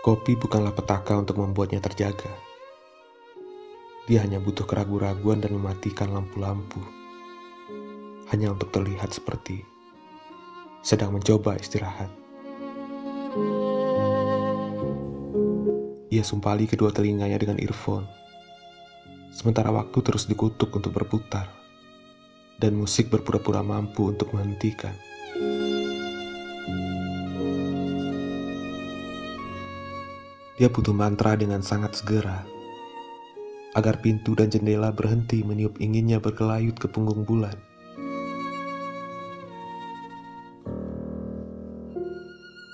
Kopi bukanlah petaka untuk membuatnya terjaga. Dia hanya butuh keraguan-raguan dan mematikan lampu-lampu. Hanya untuk terlihat seperti sedang mencoba istirahat. Ia sumpali kedua telinganya dengan earphone. Sementara waktu terus dikutuk untuk berputar. Dan musik berpura-pura mampu untuk menghentikan. Dia butuh mantra dengan sangat segera agar pintu dan jendela berhenti meniup inginnya berkelayut ke punggung bulan.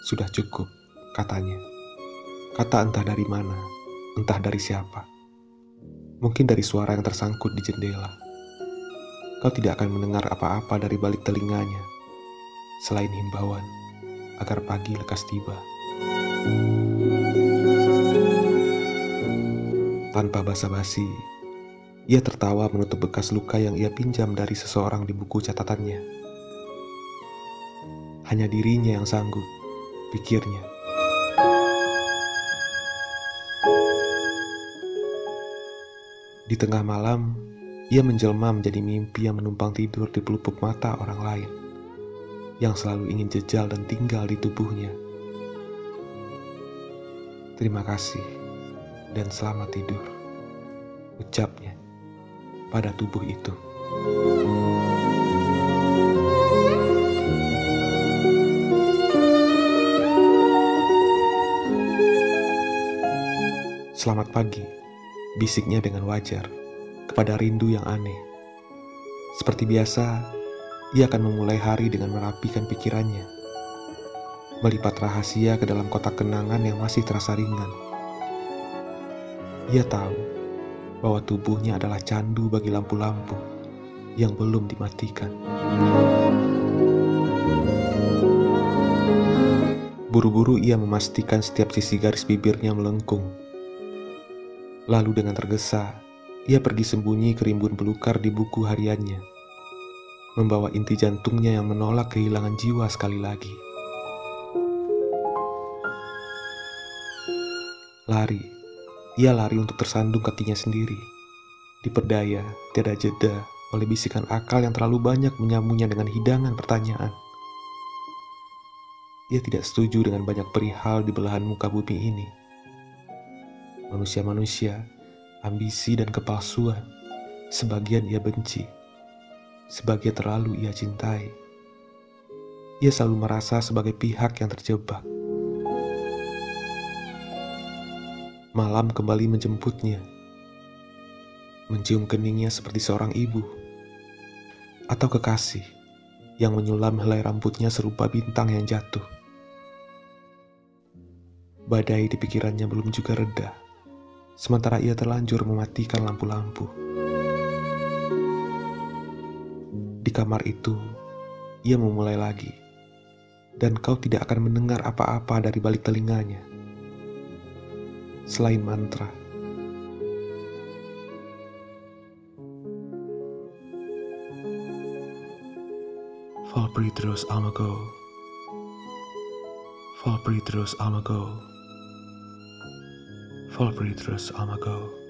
Sudah cukup, katanya. Kata entah dari mana, entah dari siapa. Mungkin dari suara yang tersangkut di jendela. Kau tidak akan mendengar apa-apa dari balik telinganya, selain himbauan agar pagi lekas tiba. Tanpa basa-basi, ia tertawa menutup bekas luka yang ia pinjam dari seseorang di buku catatannya. Hanya dirinya yang sanggup, pikirnya. Di tengah malam, ia menjelma menjadi mimpi yang menumpang tidur di pelupuk mata orang lain yang selalu ingin jejal dan tinggal di tubuhnya. Terima kasih dan selamat tidur. Ucapnya pada tubuh itu. Selamat pagi, bisiknya dengan wajar kepada rindu yang aneh. Seperti biasa, ia akan memulai hari dengan merapikan pikirannya, melipat rahasia ke dalam kotak kenangan yang masih terasa ringan ia tahu bahwa tubuhnya adalah candu bagi lampu-lampu yang belum dimatikan. Buru-buru ia memastikan setiap sisi garis bibirnya melengkung. Lalu dengan tergesa, ia pergi sembunyi ke rimbun belukar di buku hariannya, membawa inti jantungnya yang menolak kehilangan jiwa sekali lagi. Lari ia lari untuk tersandung kakinya sendiri. Diperdaya, tiada jeda oleh bisikan akal yang terlalu banyak menyambungnya dengan hidangan pertanyaan. Ia tidak setuju dengan banyak perihal di belahan muka bumi ini. Manusia-manusia, ambisi dan kepalsuan, sebagian ia benci, sebagian terlalu ia cintai. Ia selalu merasa sebagai pihak yang terjebak Malam kembali menjemputnya, mencium keningnya seperti seorang ibu, atau kekasih yang menyulam helai rambutnya serupa bintang yang jatuh. Badai di pikirannya belum juga reda, sementara ia terlanjur mematikan lampu-lampu. Di kamar itu, ia memulai lagi, dan kau tidak akan mendengar apa-apa dari balik telinganya selain mantra. Fall terus Almago. Fall terus Almago. Fall terus Almago.